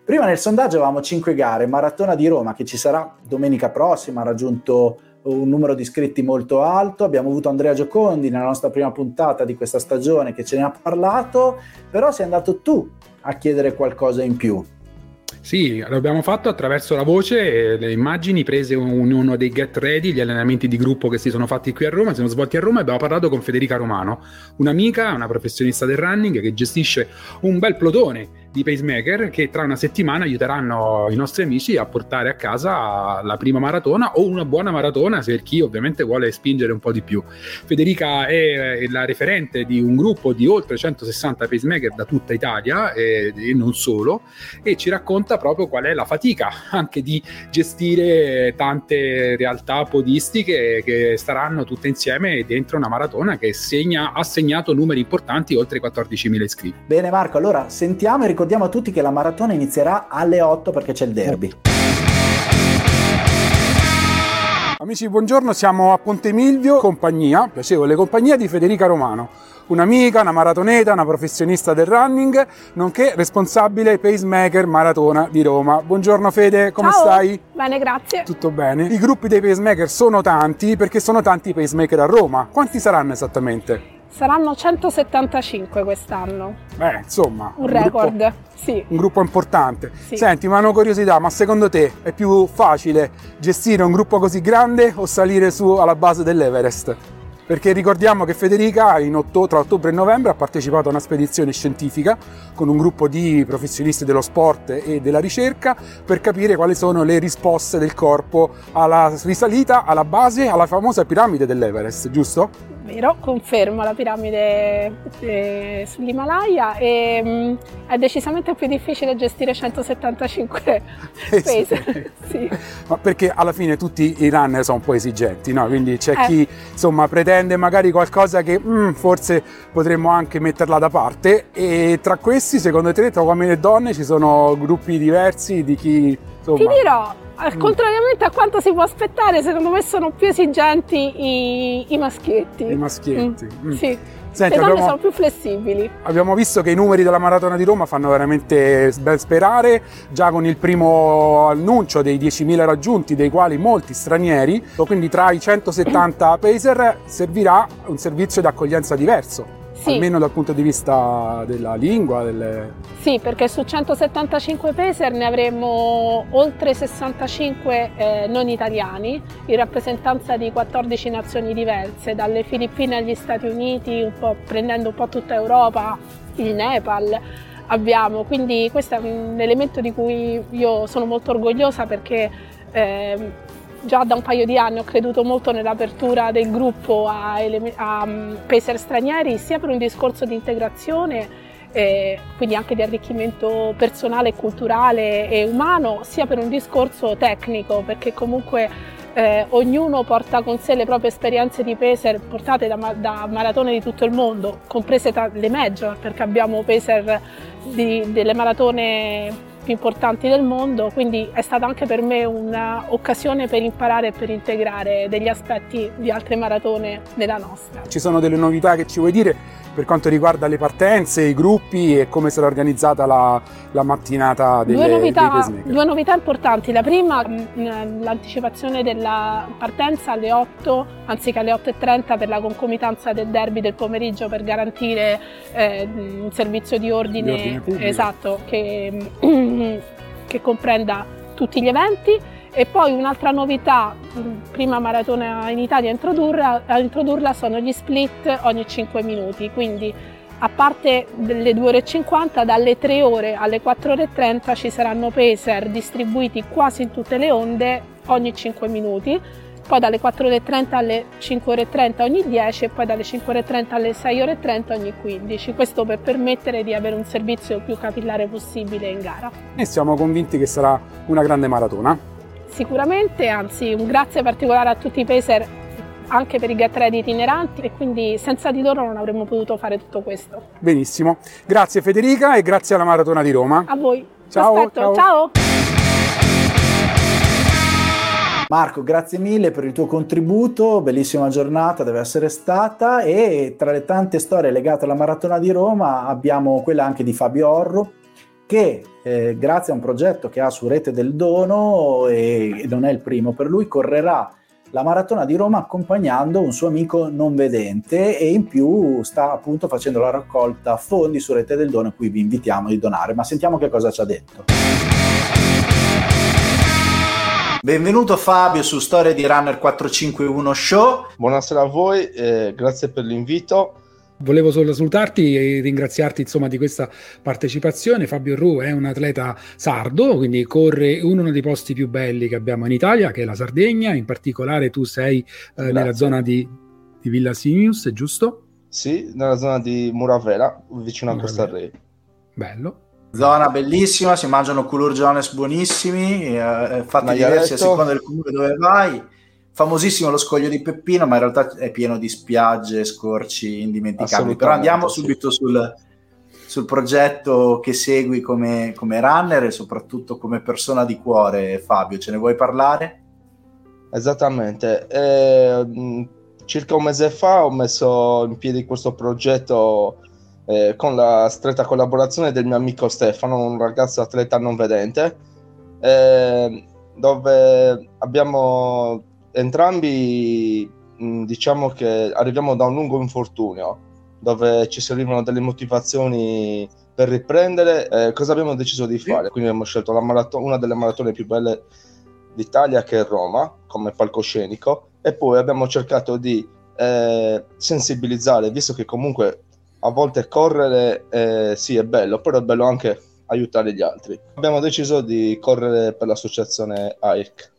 S1: Prima nel sondaggio avevamo 5 gare, Maratona di Roma che ci sarà domenica prossima, ha raggiunto un numero di iscritti molto alto, abbiamo avuto Andrea Giocondi nella nostra prima puntata di questa stagione che ce ne ha parlato, però sei andato tu a chiedere qualcosa in più.
S2: Sì, l'abbiamo fatto attraverso la voce, le immagini prese in uno dei Get Ready, gli allenamenti di gruppo che si sono fatti qui a Roma, si sono svolti a Roma e abbiamo parlato con Federica Romano, un'amica, una professionista del running che gestisce un bel plotone di pacemaker che tra una settimana aiuteranno i nostri amici a portare a casa la prima maratona o una buona maratona se chi ovviamente vuole spingere un po' di più. Federica è la referente di un gruppo di oltre 160 pacemaker da tutta Italia e, e non solo e ci racconta proprio qual è la fatica anche di gestire tante realtà podistiche che staranno tutte insieme dentro una maratona che segna, ha segnato numeri importanti oltre i 14.000 iscritti.
S1: Bene Marco, allora sentiamo e ricordiamo a tutti che la maratona inizierà alle 8 perché c'è il derby.
S6: Amici, buongiorno, siamo a Ponte Milvio, compagnia, piacevole compagnia di Federica Romano, un'amica, una maratoneta, una professionista del running, nonché responsabile pacemaker maratona di Roma. Buongiorno Fede, come
S7: Ciao.
S6: stai?
S7: Bene, grazie.
S6: Tutto bene. I gruppi dei pacemaker sono tanti perché sono tanti i pacemaker a Roma. Quanti saranno esattamente?
S7: Saranno 175 quest'anno.
S6: Beh, insomma,
S7: un, un record,
S6: gruppo,
S7: sì.
S6: Un gruppo importante.
S7: Sì.
S6: Senti, ma una curiosità, ma secondo te è più facile gestire un gruppo così grande o salire su alla base dell'Everest? Perché ricordiamo che Federica otto- tra ottobre e novembre ha partecipato a una spedizione scientifica con un gruppo di professionisti dello sport e della ricerca per capire quali sono le risposte del corpo alla risalita, alla base, alla famosa piramide dell'Everest, giusto?
S7: Vero, confermo la piramide eh, sull'Himalaya e mh, mm, è decisamente più difficile gestire 175 eh, pace. sì.
S6: Ma perché alla fine tutti i runner sono un po' esigenti, no? Quindi c'è eh. chi insomma pretende magari qualcosa che mm, forse potremmo anche metterla da parte e tra questi secondo te tra uomini e donne ci sono gruppi diversi di chi insomma...
S7: Ti dirò, al contrariamente a quanto si può aspettare, secondo me sono più esigenti i, i maschietti.
S6: I maschietti.
S7: Mm. Mm. Sì. Senti, Le donne abbiamo, sono più flessibili.
S6: Abbiamo visto che i numeri della Maratona di Roma fanno veramente ben sperare, già con il primo annuncio dei 10.000 raggiunti, dei quali molti stranieri, quindi tra i 170 pacer servirà un servizio di accoglienza diverso sì. almeno dal punto di vista della lingua. Delle...
S7: Sì, perché su 175 pacer ne avremo oltre 65 eh, non italiani, in rappresentanza di 14 nazioni diverse, dalle Filippine agli Stati Uniti, un prendendo un po' tutta Europa, il Nepal abbiamo, quindi questo è un elemento di cui io sono molto orgogliosa perché eh, già da un paio di anni ho creduto molto nell'apertura del gruppo a, a um, pacer stranieri, sia per un discorso di integrazione, eh, quindi anche di arricchimento personale, culturale e umano, sia per un discorso tecnico, perché comunque eh, ognuno porta con sé le proprie esperienze di pacer portate da, da maratone di tutto il mondo, comprese le major, perché abbiamo pacer di, delle maratone più importanti del mondo, quindi è stata anche per me un'occasione per imparare e per integrare degli aspetti di altre maratone nella nostra.
S6: Ci sono delle novità che ci vuoi dire? per quanto riguarda le partenze, i gruppi e come sarà organizzata la, la mattinata delle,
S7: due novità, due novità importanti. La prima, mm, l'anticipazione della partenza alle 8 anziché alle 8.30 per la concomitanza del derby del pomeriggio per garantire eh, un servizio di ordine, di ordine esatto, che, che comprenda tutti gli eventi. E poi un'altra novità, prima maratona in Italia introdurla, a introdurla sono gli split ogni 5 minuti, quindi a parte delle 2 ore e 50, dalle 3 ore alle 4 ore e 30 ci saranno pacer distribuiti quasi in tutte le onde ogni 5 minuti, poi dalle 4 ore e 30 alle 5 ore e 30 ogni 10 e poi dalle 5 ore e 30 alle 6 ore e 30 ogni 15. Questo per permettere di avere un servizio più capillare possibile in gara.
S6: E siamo convinti che sarà una grande maratona
S7: sicuramente, anzi un grazie particolare a tutti i pacer anche per i get ready itineranti e quindi senza di loro non avremmo potuto fare tutto questo.
S6: Benissimo. Grazie Federica e grazie alla Maratona di Roma.
S7: A voi.
S6: Ciao,
S7: Aspetto.
S6: ciao.
S7: ciao.
S1: Marco, grazie mille per il tuo contributo, bellissima giornata deve essere stata e tra le tante storie legate alla Maratona di Roma abbiamo quella anche di Fabio Orro che eh, grazie a un progetto che ha su Rete del Dono e, non è il primo per lui, correrà la Maratona di Roma accompagnando un suo amico non vedente e in più sta appunto facendo la raccolta fondi su Rete del Dono a cui vi invitiamo di donare. Ma sentiamo che cosa ci ha detto. Benvenuto Fabio su Storia di Runner 451 Show.
S8: Buonasera a voi, eh, grazie per l'invito.
S2: Volevo solo salutarti e ringraziarti insomma di questa partecipazione. Fabio Ru è un atleta sardo, quindi corre in uno dei posti più belli che abbiamo in Italia, che è la Sardegna. In particolare tu sei eh, nella zona di, di Villa Simius, giusto?
S8: Sì, nella zona di Muravera, vicino a Costa Re.
S2: Bello.
S1: Zona bellissima, si mangiano culurgiones buonissimi, eh, fatti
S8: Maialetto.
S1: diversi a seconda del comune dove vai. Famosissimo lo scoglio di Peppino, ma in realtà è pieno di spiagge, scorci indimenticabili. Però andiamo
S8: sì.
S1: subito sul, sul progetto che segui come, come runner e soprattutto come persona di cuore, Fabio. Ce ne vuoi parlare?
S8: Esattamente. Eh, mh, circa un mese fa ho messo in piedi questo progetto eh, con la stretta collaborazione del mio amico Stefano, un ragazzo atleta non vedente, eh, dove abbiamo entrambi, mh, diciamo che arriviamo da un lungo infortunio, dove ci servivano delle motivazioni per riprendere. Eh, cosa abbiamo deciso di fare? Quindi abbiamo scelto marato- una delle maratone più belle d'Italia che è Roma come palcoscenico e poi abbiamo cercato di eh, sensibilizzare, visto che comunque a volte correre eh, sì è bello, però è bello anche aiutare gli altri. Abbiamo deciso di correre per l'associazione AIRC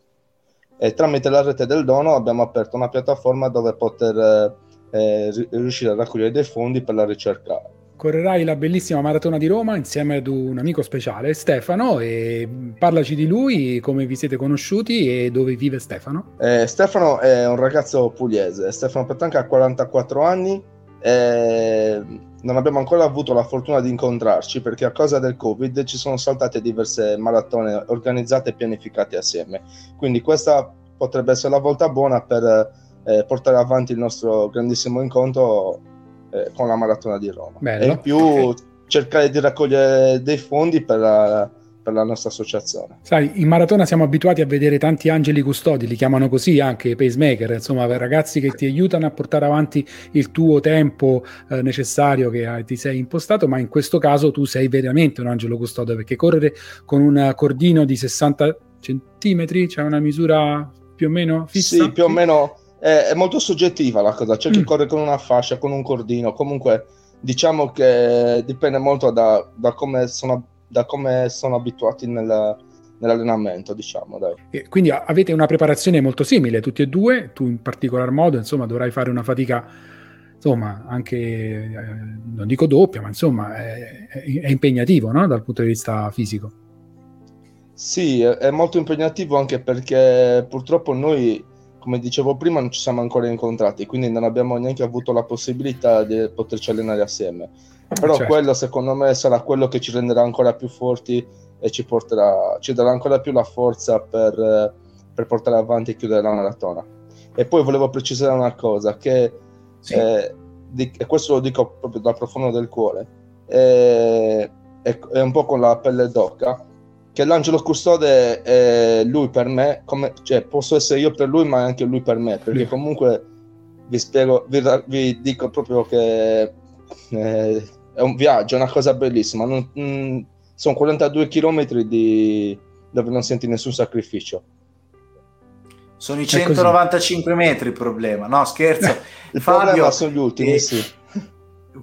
S8: e tramite la rete del dono abbiamo aperto una piattaforma dove poter eh, ri- riuscire a raccogliere dei fondi per la ricerca.
S2: Correrai la bellissima maratona di Roma insieme ad un amico speciale, Stefano, e parlaci di lui, come vi siete conosciuti e dove vive Stefano.
S8: Eh, Stefano è un ragazzo pugliese, Stefano Petanca ha 44 anni e non abbiamo ancora avuto la fortuna di incontrarci perché a causa del Covid ci sono saltate diverse maratone organizzate e pianificate assieme. Quindi questa potrebbe essere la volta buona per eh, portare avanti il nostro grandissimo incontro eh, con la maratona di Roma.
S2: Bello.
S8: E in più cercare di raccogliere dei fondi per la, per la nostra associazione.
S2: Sai, in maratona siamo abituati a vedere tanti angeli custodi, li chiamano così anche pacemaker, insomma, ragazzi che ti aiutano a portare avanti il tuo tempo eh, necessario che hai- ti sei impostato, ma in questo caso tu sei veramente un angelo custode perché correre con un cordino di 60 centimetri, c'è una misura più o meno fissa?
S8: Sì, più o meno è, è molto soggettiva la cosa. C'è chi
S2: Mm.
S8: corre con una fascia, con un cordino. Comunque, diciamo che dipende molto da, da come, sono, da come sono abituati nel- nell'allenamento, diciamo. Dai.
S2: E Quindi avete una preparazione molto simile, tutti e due, tu in particolar modo, insomma, dovrai fare una fatica, insomma, anche, eh, non dico doppia, ma insomma, è, è- impegnativo, no? Dal punto di vista fisico.
S8: Sì, è molto impegnativo anche perché purtroppo noi, come dicevo prima, non ci siamo ancora incontrati, quindi non abbiamo neanche avuto la possibilità di poterci allenare assieme. Però
S2: Certo.
S8: quello secondo me sarà quello che ci renderà ancora più forti e ci porterà, ci darà ancora più la forza per, eh, per portare avanti e chiudere la maratona. E poi volevo precisare una cosa, che
S1: Sì.
S8: eh, di- e questo lo dico proprio dal profondo del cuore, eh, è, è un po' con la pelle d'oca, che l'angelo custode è lui per me, come, cioè posso essere io per lui, ma è anche lui per me, perché
S2: Sì.
S8: comunque vi spiego, vi, vi dico proprio che eh, è un viaggio, è una cosa bellissima. Non- mm, sono 42 km di, dove non senti nessun sacrificio.
S1: Sono i
S2: così.
S1: 195 metri il problema. No, scherzo.
S8: Il
S1: Fabio,
S8: problema sono gli ultimi,
S1: eh,
S8: sì.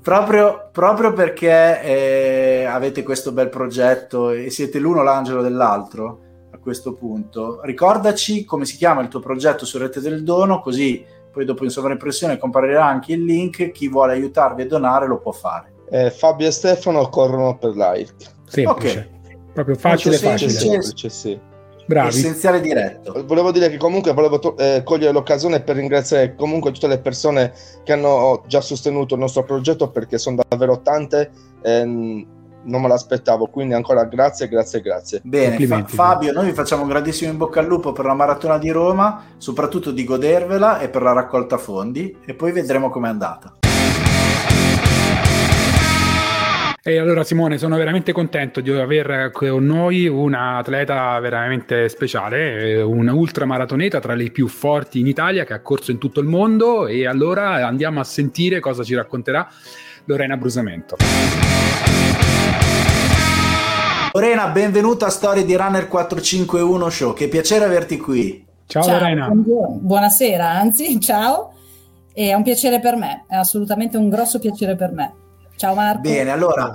S1: Proprio, proprio perché eh, avete questo bel progetto e siete l'uno l'angelo dell'altro a questo punto, ricordaci come si chiama il tuo progetto su Rete del Dono, così poi dopo in sovraimpressione comparirà anche il link, chi vuole aiutarvi a donare lo può fare.
S8: Eh, Fabio e Stefano corrono per l'AIRC.
S2: Semplice. Proprio facile, facile.
S1: semplice.
S8: Semplice, sì.
S2: Bravi.
S1: essenziale diretto.
S8: Volevo dire che comunque volevo to- eh, cogliere l'occasione per ringraziare comunque tutte le persone che hanno già sostenuto il nostro progetto perché sono davvero tante. ehm, non me l'aspettavo, quindi ancora grazie, grazie, grazie.
S1: Bene, Fa-. Fabio, noi vi facciamo un grandissimo in bocca al lupo per la maratona di Roma, soprattutto di godervela e per la raccolta fondi e poi vedremo com'è andata.
S2: E allora Simone, sono veramente contento di aver con noi una atleta veramente speciale, eh, un ultramaratoneta tra le più forti in Italia che ha corso in tutto il mondo e allora andiamo a sentire cosa ci racconterà Lorena Brusamento.
S1: Lorena, benvenuta a Storie di Runner 451 Show, che piacere averti qui.
S2: Ciao, Lorena.
S9: buongiorno. buonasera, anzi, ciao. È un piacere per me, è assolutamente un grosso piacere per me. Ciao Marco.
S1: Bene, allora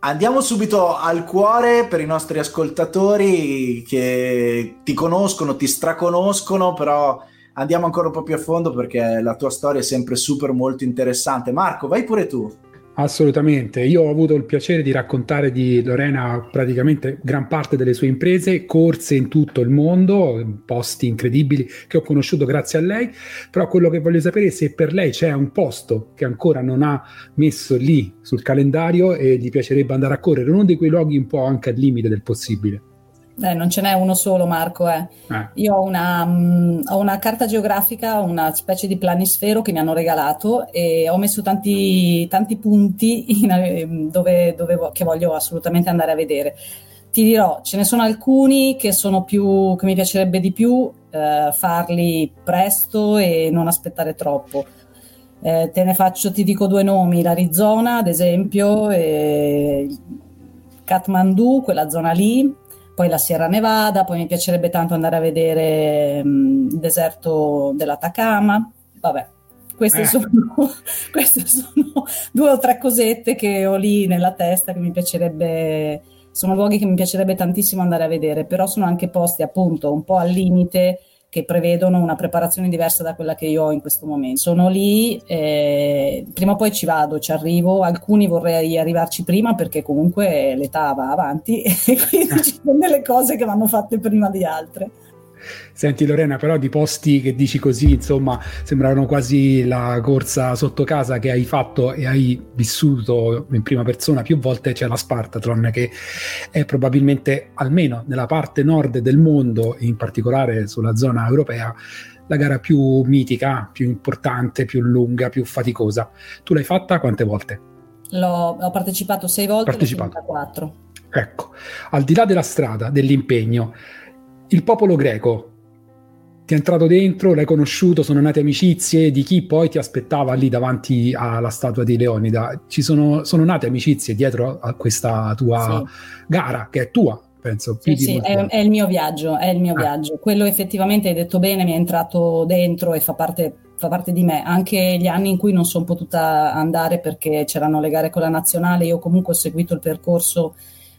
S1: andiamo subito al cuore per i nostri ascoltatori che ti conoscono, ti straconoscono, però andiamo ancora un po' più a fondo perché la tua storia è sempre super molto interessante. Marco, vai pure tu.
S2: Assolutamente, io ho avuto il piacere di raccontare di Lorena praticamente gran parte delle sue imprese, corse in tutto il mondo, posti incredibili che ho conosciuto grazie a lei, però quello che voglio sapere è se per lei c'è un posto che ancora non ha messo lì sul calendario e gli piacerebbe andare a correre, uno di quei luoghi un po' anche al limite del possibile.
S9: Eh, non ce n'è uno solo, Marco. Eh.
S2: Eh.
S9: Io ho una, mm, ho una carta geografica, una specie di planisfero che mi hanno regalato e ho messo tanti, tanti punti in- ehm, dove, dove che voglio assolutamente andare a vedere. Ti dirò, ce ne sono alcuni che sono più, che mi piacerebbe di più eh, farli presto e non aspettare troppo. Eh, te ne faccio, ti dico due nomi, l'Arizona ad esempio, e Kathmandu, quella zona lì, poi la Sierra Nevada, poi mi piacerebbe tanto andare a vedere mm, il deserto dell'Atacama, vabbè. Queste,
S2: Eh.
S9: sono, queste sono due o tre cosette che ho lì nella testa che mi piacerebbe, sono luoghi che mi piacerebbe tantissimo andare a vedere, però sono anche posti appunto un po' al limite che prevedono una preparazione diversa da quella che io ho in questo momento. Sono lì, eh, prima o poi ci vado, ci arrivo, alcuni vorrei arrivarci prima perché comunque l'età va avanti e quindi ci sono delle cose che vanno fatte prima di altre.
S2: Senti Lorena, però di posti che dici così, insomma, sembrano quasi la corsa sotto casa che hai fatto e hai vissuto in prima persona più volte, c'è la Spartathlon che è probabilmente, almeno nella parte nord del mondo, in particolare sulla zona europea, la gara più mitica, più importante, più lunga, più faticosa. Tu l'hai fatta quante volte?
S9: L'ho, ho partecipato sei volte,
S2: Partecipato.
S9: quattro.
S2: Ecco, al di là della strada, dell'impegno, il popolo greco ti è entrato dentro, l'hai conosciuto, sono nate amicizie di chi poi ti aspettava lì davanti alla statua di Leonida. Ci sono, sono nate amicizie dietro a questa tua gara, che è tua, penso.
S9: Sì, sì, è, è il mio viaggio, è il mio
S2: Ah.
S9: viaggio. Quello effettivamente hai detto bene, mi è entrato dentro e fa parte, fa parte di me. Anche gli anni in cui non sono potuta andare perché c'erano le gare con la nazionale, io comunque ho seguito il percorso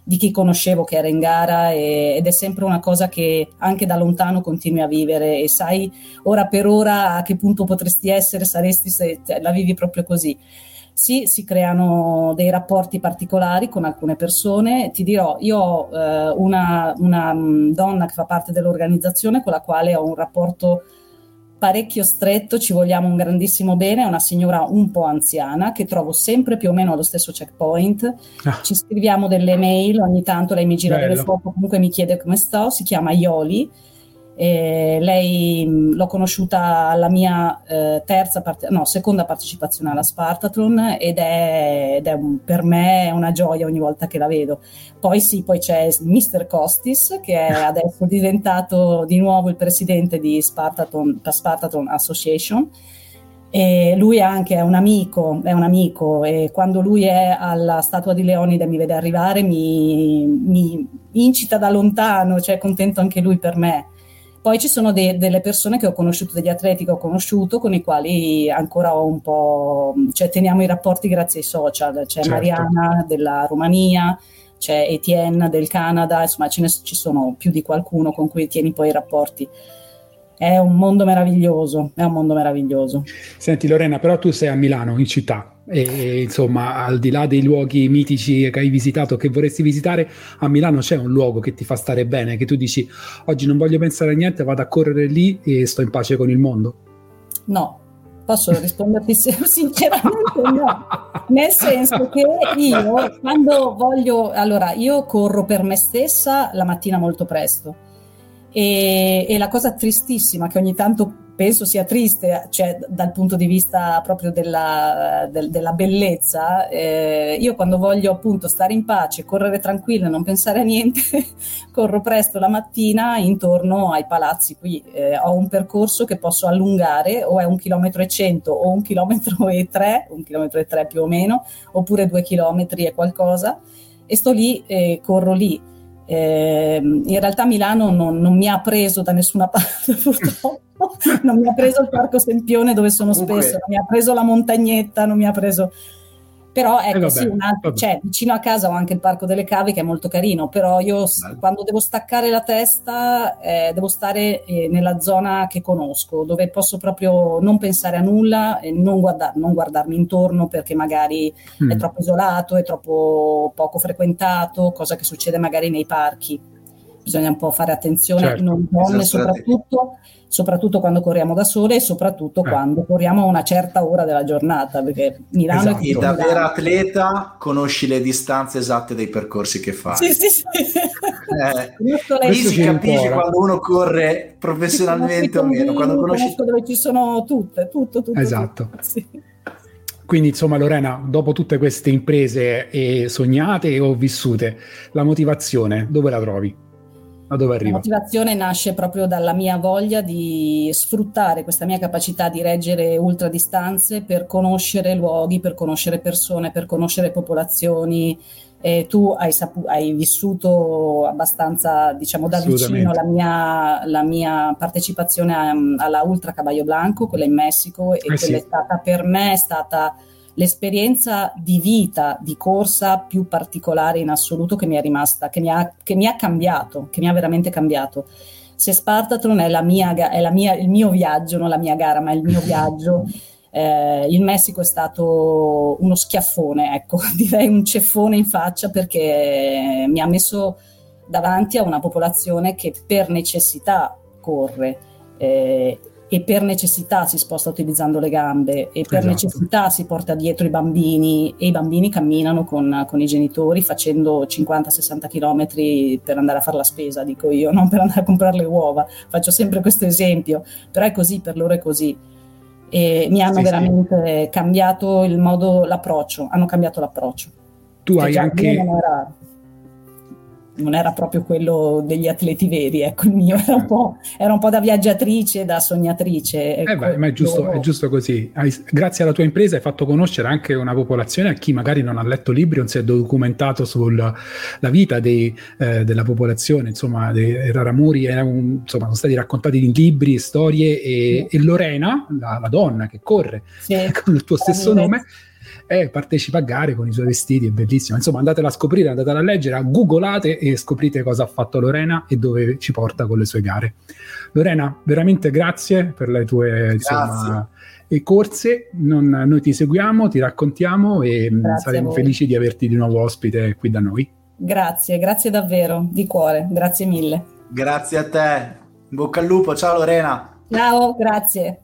S9: di chi conoscevo che era in gara e- ed è sempre una cosa che anche da lontano continui a vivere e sai ora per ora a che punto potresti essere, saresti se la vivi proprio così. Sì, si creano dei rapporti particolari con alcune persone. Ti dirò, io ho eh, una, una, mh, donna che fa parte dell'organizzazione con la quale ho un rapporto parecchio stretto, ci vogliamo un grandissimo bene, è una signora un po' anziana che trovo sempre più o meno allo stesso checkpoint.
S2: Ah.
S9: Ci scriviamo delle mail, ogni tanto lei mi gira
S2: Bello.
S9: delle foto, comunque mi chiede come sto, si chiama Ioli. E lei mh, l'ho conosciuta alla mia eh, terza parte- no, seconda partecipazione alla Spartathlon ed è, ed è un- per me è una gioia ogni volta che la vedo. Poi sì, poi c'è Mr. Costis che è adesso diventato di nuovo il presidente di Spartathlon, Spartathlon Association. E lui anche è un amico, è un amico e quando lui è alla statua di Leonida e mi vede arrivare mi, mi incita da lontano, cioè è contento anche lui per me. Poi ci sono de- delle persone che ho conosciuto, degli atleti che ho conosciuto, con i quali ancora ho un po', cioè teniamo i rapporti grazie ai social. C'è
S2: Certo.
S9: Mariana della Romania, c'è Etienne del Canada, insomma ce ne, ci sono più di qualcuno con cui tieni poi i rapporti. È un mondo meraviglioso, è un mondo meraviglioso.
S2: Senti Lorena, però tu sei a Milano, in città, E insomma, al di là dei luoghi mitici che hai visitato, che vorresti visitare, a Milano c'è un luogo che ti fa stare bene, che tu dici oggi non voglio pensare a niente, vado a correre lì e sto in pace con il mondo?
S9: No, posso risponderti sinceramente no, nel senso che io quando voglio, allora io corro per me stessa la mattina molto presto e, e la cosa tristissima che ogni tanto penso sia triste, cioè dal punto di vista proprio della, del, della bellezza, eh, io quando voglio appunto stare in pace, correre tranquilla e non pensare a niente, corro presto la mattina intorno ai palazzi qui. Eh, ho un percorso che posso allungare, o è un chilometro e cento, o un chilometro e tre, un chilometro e tre più o meno, oppure due chilometri e qualcosa, e sto lì e corro lì. Eh, in realtà Milano non, non, mi ha preso da nessuna parte purtroppo, non mi ha preso il Parco Sempione dove sono Comunque. spesso, non mi ha preso la montagnetta, non mi ha preso però ecco, eh sì, altro, cioè, vicino a casa ho anche il Parco delle Cave che è molto carino, però io Bello. quando devo staccare la testa eh, devo stare eh, nella zona che conosco, dove posso proprio non pensare a nulla e non, guarda- non guardarmi intorno perché magari mm. è troppo isolato, è troppo poco frequentato, cosa che succede magari nei parchi. Bisogna un po' fare attenzione, certo. non donne soprattutto soprattutto quando corriamo da sole e soprattutto eh. quando corriamo a una certa ora della giornata, perché Milano
S1: esatto. è da vera atleta conosci le distanze esatte dei percorsi che fai.
S9: Sì, sì, sì.
S1: Eh, lì si capisce quando uno corre professionalmente o meno, quando conosci
S9: dove ci sono tutte, tutto, tutto.
S2: Esatto.
S9: Tutto, sì.
S2: Quindi insomma Lorena, dopo tutte queste imprese e sognate o vissute, la motivazione dove la trovi? A dove arriva?
S9: La motivazione nasce proprio dalla mia voglia di sfruttare questa mia capacità di reggere ultradistanze per conoscere luoghi, per conoscere persone, per conoscere popolazioni. E tu hai, sapu- hai vissuto abbastanza, diciamo, da vicino la mia, la mia partecipazione a, alla Ultra Caballo Blanco, quella in Messico, e eh quella sì. è stata per me è stata l'esperienza di vita, di corsa più particolare in assoluto che mi è rimasta, che mi ha, che mi ha cambiato, che mi ha veramente cambiato. Se Spartathlon è, la mia, è la mia, il mio viaggio, non la mia gara, ma il mio viaggio, eh, il Messico è stato uno schiaffone, ecco, direi un ceffone in faccia perché mi ha messo davanti a una popolazione che per necessità corre. Eh, e per necessità si sposta utilizzando le gambe e per esatto. necessità si porta dietro i bambini e i bambini camminano con, con i genitori facendo 50-60 km per andare a fare la spesa, dico io, non per andare a comprare le uova. Faccio sempre questo esempio, però è così, per loro è così. E mi hanno sì, veramente sì. cambiato il modo, l'approccio, hanno cambiato l'approccio.
S2: Tu hai anche...
S9: Non era proprio quello degli atleti veri, ecco il mio era un po', era un po da viaggiatrice, da sognatrice.
S2: Ecco, eh beh, ma è giusto, è giusto così. Hai, grazie alla tua impresa hai fatto conoscere anche una popolazione a chi magari non ha letto libri, non si è documentato sulla vita dei, eh, della popolazione, insomma, dei Raramuri un, insomma, sono stati raccontati in libri, storie e, sì. e Lorena, la, la, donna che corre sì. con il tuo stesso nome, e partecipa a gare con i suoi vestiti, è bellissimo. Insomma, andatela a scoprire, andatela a leggere, googolate e scoprite cosa ha fatto Lorena e dove ci porta con le sue gare. Lorena, veramente grazie per le tue insomma, corse. Non, noi ti seguiamo, ti raccontiamo e mm, grazie saremo felici di averti di nuovo ospite qui da noi.
S9: Grazie, grazie davvero, di cuore, grazie mille.
S1: Grazie a te, bocca al lupo, ciao Lorena.
S9: Ciao, grazie.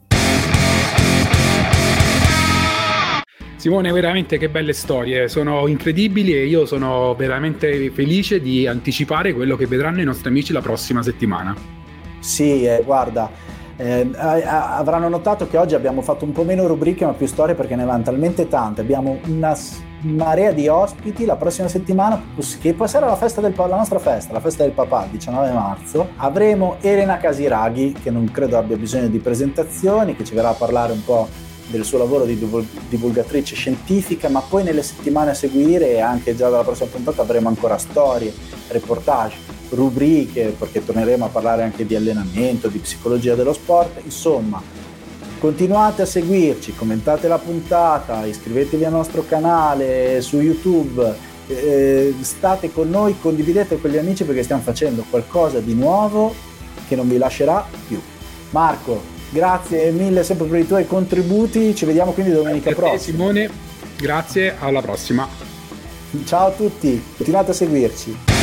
S2: Simone, veramente che belle storie, sono incredibili e io sono veramente felice di anticipare quello che vedranno i nostri amici la prossima settimana.
S1: Sì, eh, guarda, eh, avranno notato che oggi abbiamo fatto un po' meno rubriche ma più storie perché ne vanno talmente tante, abbiamo una marea di ospiti la prossima settimana che poi sarà la, festa del, la nostra festa, la festa del papà, il 19 marzo. Avremo Elena Casiraghi che non credo abbia bisogno di presentazioni, che ci verrà a parlare un po' del suo lavoro di divulgatrice scientifica, ma poi nelle settimane a seguire e anche già dalla prossima puntata avremo ancora storie, reportage, rubriche, perché torneremo a parlare anche di allenamento, di psicologia dello sport, insomma. Continuate a seguirci, commentate la puntata, iscrivetevi al nostro canale su YouTube, eh, state con noi, condividete con gli amici perché stiamo facendo qualcosa di nuovo che non vi lascerà più. Marco, Grazie mille sempre per i tuoi contributi, ci vediamo quindi domenica prossima.
S2: Simone, Grazie, alla prossima.
S1: Ciao a tutti, continuate a seguirci.